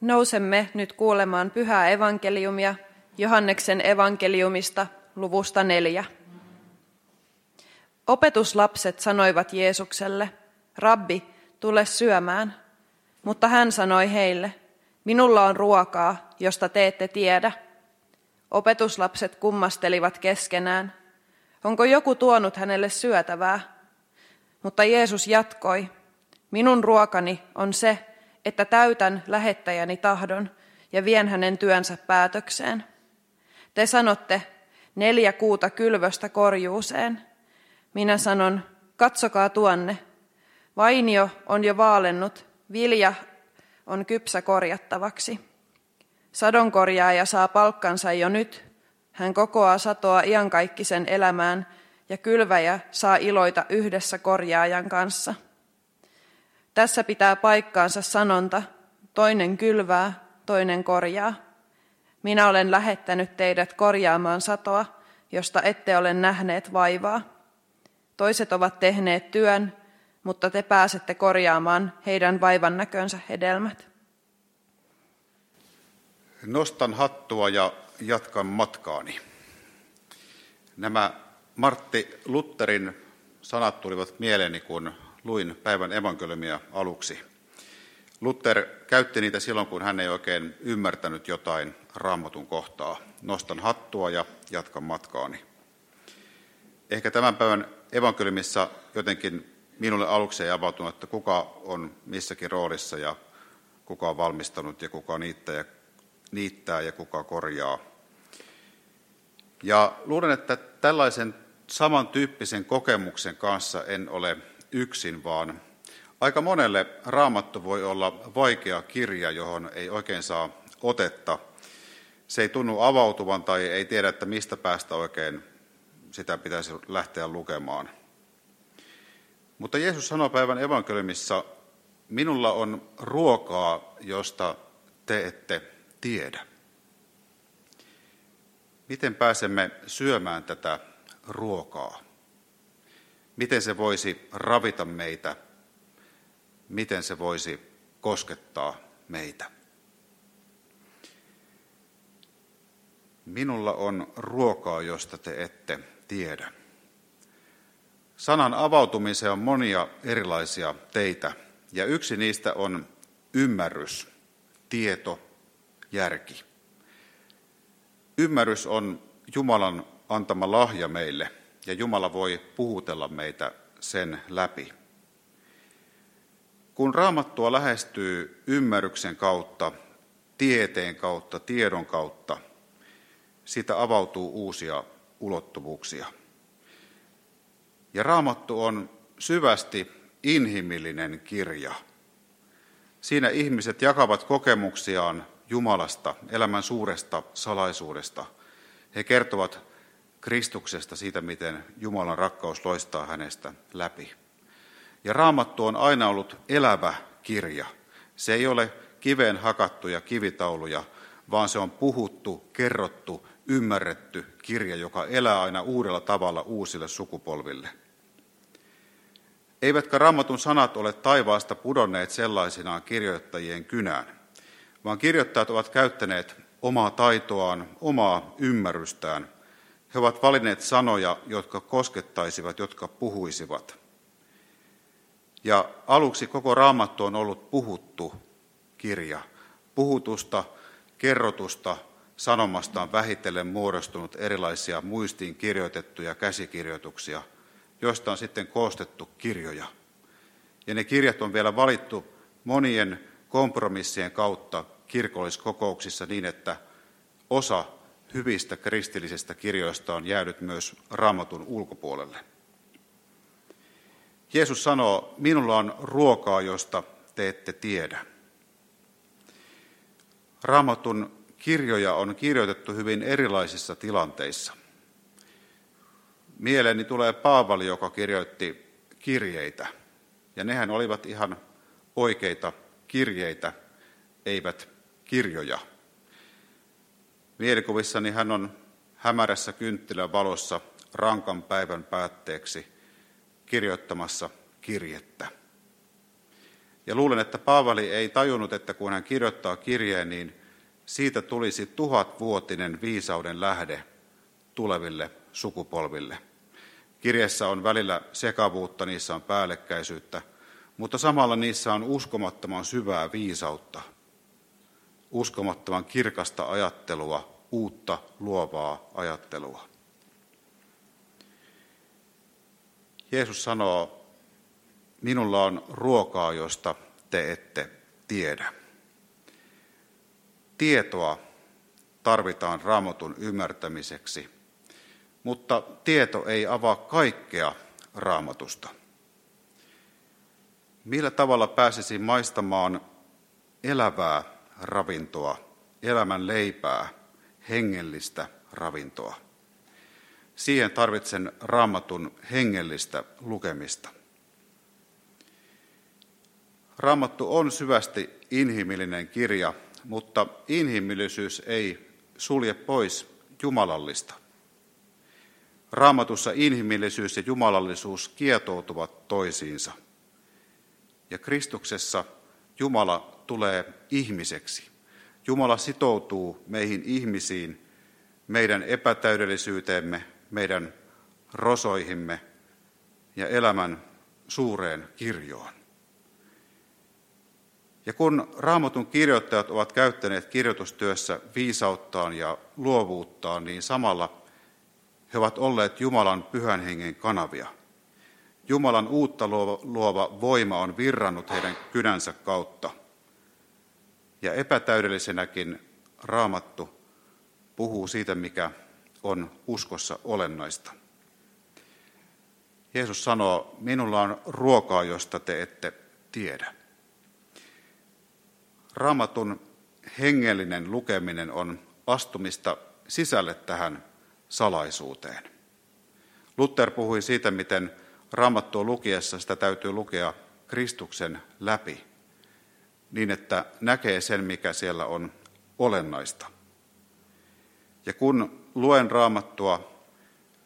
Nousemme nyt kuulemaan pyhää evankeliumia Johanneksen evankeliumista luvusta neljä. Opetuslapset sanoivat Jeesukselle, Rabbi, tule syömään. Mutta hän sanoi heille, minulla on ruokaa, josta te ette tiedä. Opetuslapset kummastelivat keskenään, onko joku tuonut hänelle syötävää? Mutta Jeesus jatkoi, minun ruokani on se, että täytän lähettäjäni tahdon ja vien hänen työnsä päätökseen. Te sanotte, neljä kuuta kylvöstä korjuuseen. Minä sanon, katsokaa tuonne. Vainio on jo vaalennut, vilja on kypsä korjattavaksi. Sadonkorjaaja saa palkkansa jo nyt. Hän kokoaa satoa iankaikkisen elämään ja kylväjä saa iloita yhdessä korjaajan kanssa. Tässä pitää paikkaansa sanonta, toinen kylvää, toinen korjaa. Minä olen lähettänyt teidät korjaamaan satoa, josta ette ole nähneet vaivaa. Toiset ovat tehneet työn, mutta te pääsette korjaamaan heidän vaivan näkönsä hedelmät. Nostan hattua ja jatkan matkaani. Nämä Martti Lutterin sanat tulivat mieleeni, kun luin päivän evankeliumia aluksi. Luther käytti niitä silloin, kun hän ei oikein ymmärtänyt jotain raamatun kohtaa. Nostan hattua ja jatkan matkaani. Ehkä tämän päivän evankeliumissa jotenkin minulle aluksi ei avautunut, että kuka on missäkin roolissa ja kuka on valmistanut ja kuka niittää ja, niittää ja kuka korjaa. Ja luulen, että tällaisen samantyyppisen kokemuksen kanssa en ole yksin, vaan aika monelle raamattu voi olla vaikea kirja, johon ei oikein saa otetta. Se ei tunnu avautuvan tai ei tiedä, että mistä päästä oikein sitä pitäisi lähteä lukemaan. Mutta Jeesus sanoo päivän evankeliumissa, minulla on ruokaa, josta te ette tiedä. Miten pääsemme syömään tätä ruokaa? Miten se voisi ravita meitä? Miten se voisi koskettaa meitä? Minulla on ruokaa, josta te ette tiedä. Sanan avautumiseen on monia erilaisia teitä, ja yksi niistä on ymmärrys, tieto, järki. Ymmärrys on Jumalan antama lahja meille, ja Jumala voi puhutella meitä sen läpi. Kun raamattua lähestyy ymmärryksen kautta, tieteen kautta, tiedon kautta, siitä avautuu uusia ulottuvuuksia. Ja raamattu on syvästi inhimillinen kirja. Siinä ihmiset jakavat kokemuksiaan Jumalasta, elämän suuresta salaisuudesta. He kertovat Kristuksesta, siitä miten Jumalan rakkaus loistaa hänestä läpi. Ja raamattu on aina ollut elävä kirja. Se ei ole kiveen hakattuja kivitauluja, vaan se on puhuttu, kerrottu, ymmärretty kirja, joka elää aina uudella tavalla uusille sukupolville. Eivätkä raamatun sanat ole taivaasta pudonneet sellaisinaan kirjoittajien kynään, vaan kirjoittajat ovat käyttäneet omaa taitoaan, omaa ymmärrystään. He ovat valinneet sanoja, jotka koskettaisivat, jotka puhuisivat. Ja aluksi koko raamattu on ollut puhuttu kirja, puhutusta, kerrotusta, sanomasta on vähitellen muodostunut erilaisia muistiin kirjoitettuja käsikirjoituksia, joista on sitten koostettu kirjoja. Ja ne kirjat on vielä valittu monien kompromissien kautta kirkolliskokouksissa niin, että osa hyvistä kristillisistä kirjoista on jäänyt myös raamatun ulkopuolelle. Jeesus sanoo, minulla on ruokaa, josta te ette tiedä. Raamatun kirjoja on kirjoitettu hyvin erilaisissa tilanteissa. Mieleeni tulee Paavali, joka kirjoitti kirjeitä, ja nehän olivat ihan oikeita kirjeitä, eivät kirjoja. Mielikuvissani hän on hämärässä kynttilän valossa rankan päivän päätteeksi kirjoittamassa kirjettä. Ja luulen, että Paavali ei tajunnut, että kun hän kirjoittaa kirjeen, niin siitä tulisi tuhatvuotinen viisauden lähde tuleville sukupolville. Kirjeessä on välillä sekavuutta, niissä on päällekkäisyyttä, mutta samalla niissä on uskomattoman syvää viisautta, uskomattoman kirkasta ajattelua, uutta luovaa ajattelua. Jeesus sanoo, minulla on ruokaa, josta te ette tiedä. Tietoa tarvitaan raamatun ymmärtämiseksi, mutta tieto ei avaa kaikkea raamatusta. Millä tavalla pääsisi maistamaan elävää ravintoa, elämän leipää, hengellistä ravintoa? Siihen tarvitsen raamatun hengellistä lukemista. Raamattu on syvästi inhimillinen kirja, mutta inhimillisyys ei sulje pois jumalallista. Raamatussa inhimillisyys ja jumalallisuus kietoutuvat toisiinsa. Ja Kristuksessa Jumala tulee ihmiseksi. Jumala sitoutuu meihin ihmisiin, meidän epätäydellisyyteemme, meidän rosoihimme ja elämän suureen kirjoon. Ja kun raamatun kirjoittajat ovat käyttäneet kirjoitustyössä viisauttaan ja luovuuttaan, niin samalla he ovat olleet Jumalan pyhän hengen kanavia. Jumalan uutta luova voima on virrannut heidän kynänsä kautta. Ja epätäydellisenäkin raamattu puhuu siitä, mikä on uskossa olennaista. Jeesus sanoo, minulla on ruokaa, josta te ette tiedä. Raamatun hengellinen lukeminen on astumista sisälle tähän salaisuuteen. Luther puhui siitä, miten raamattua lukiessa sitä täytyy lukea Kristuksen läpi, niin että näkee sen, mikä siellä on olennaista. Ja kun luen raamattua,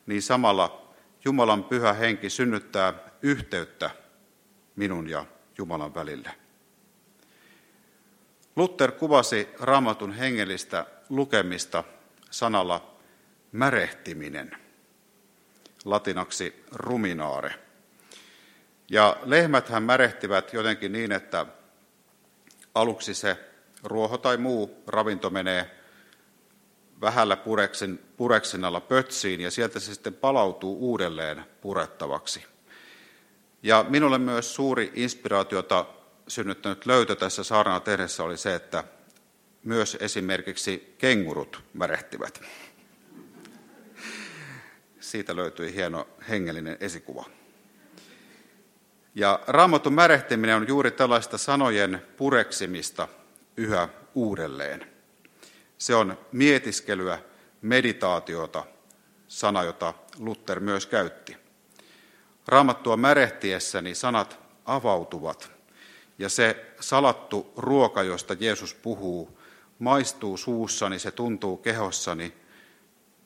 niin samalla Jumalan pyhä henki synnyttää yhteyttä minun ja Jumalan välille. Luther kuvasi raamatun hengellistä lukemista sanalla märehtiminen, latinaksi ruminaare. Ja lehmäthän märehtivät jotenkin niin, että aluksi se ruoho tai muu ravinto menee vähällä pureksin, pureksinalla pötsiin ja sieltä se sitten palautuu uudelleen purettavaksi. Ja minulle myös suuri inspiraatiota synnyttänyt löytö tässä saarnaa tehdessä oli se, että myös esimerkiksi kengurut märehtivät. Siitä löytyi hieno hengellinen esikuva. Ja raamatun märehtiminen on juuri tällaista sanojen pureksimista yhä uudelleen. Se on mietiskelyä, meditaatiota, sana, jota Luther myös käytti. Raamattua märehtiessäni sanat avautuvat ja se salattu ruoka, josta Jeesus puhuu, maistuu suussani, se tuntuu kehossani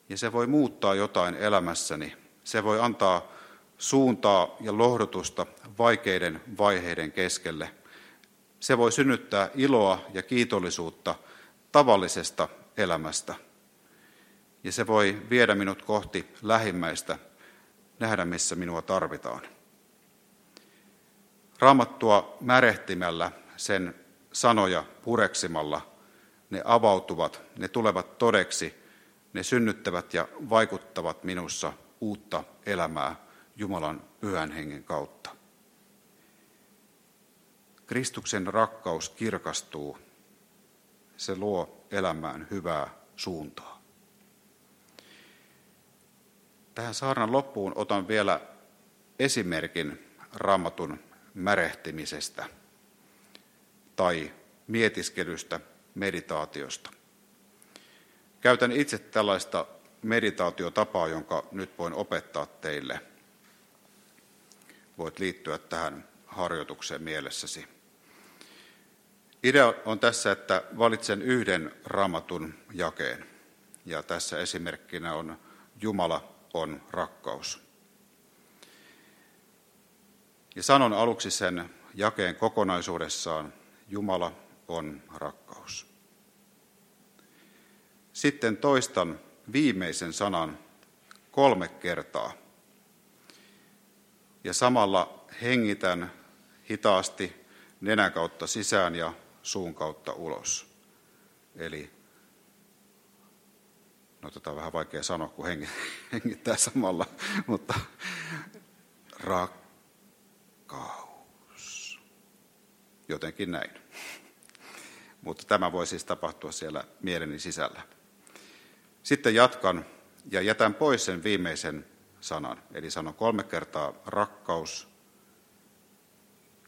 ja se voi muuttaa jotain elämässäni. Se voi antaa suuntaa ja lohdutusta vaikeiden vaiheiden keskelle. Se voi synnyttää iloa ja kiitollisuutta tavallisesta elämästä. Ja se voi viedä minut kohti lähimmäistä, nähdä missä minua tarvitaan. Raamattua märehtimällä, sen sanoja pureksimalla, ne avautuvat, ne tulevat todeksi, ne synnyttävät ja vaikuttavat minussa uutta elämää Jumalan pyhän hengen kautta. Kristuksen rakkaus kirkastuu, se luo elämään hyvää suuntaa. Tähän saarnan loppuun otan vielä esimerkin raamatun märehtimisestä tai mietiskelystä, meditaatiosta. Käytän itse tällaista meditaatiotapaa, jonka nyt voin opettaa teille. Voit liittyä tähän harjoitukseen mielessäsi. Idea on tässä, että valitsen yhden raamatun jakeen. Ja tässä esimerkkinä on Jumala on rakkaus. Ja sanon aluksi sen jakeen kokonaisuudessaan Jumala on rakkaus. Sitten toistan viimeisen sanan kolme kertaa. Ja samalla hengitän hitaasti nenän kautta sisään ja suun kautta ulos. Eli, no tätä on vähän vaikea sanoa, kun hengittää samalla, mutta rakkaus. Jotenkin näin. Mutta tämä voi siis tapahtua siellä mieleni sisällä. Sitten jatkan ja jätän pois sen viimeisen sanan. Eli sanon kolme kertaa rakkaus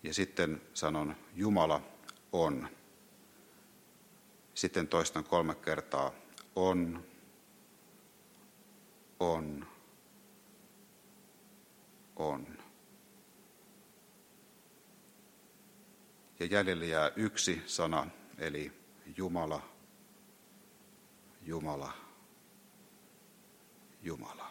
ja sitten sanon Jumala on. Sitten toistan kolme kertaa on, on, on. Ja jäljelle jää yksi sana, eli Jumala, Jumala, Jumala.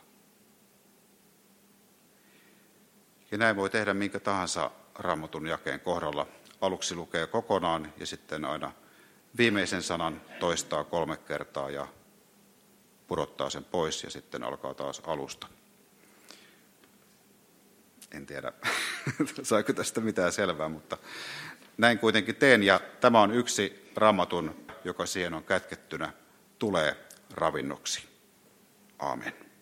Ja näin voi tehdä minkä tahansa raamatun jakeen kohdalla. Aluksi lukee kokonaan ja sitten aina viimeisen sanan toistaa kolme kertaa ja pudottaa sen pois ja sitten alkaa taas alusta. En tiedä, saiko tästä mitään selvää, mutta näin kuitenkin teen. Ja tämä on yksi raamatun, joka siihen on kätkettynä, tulee ravinnoksi. Aamen.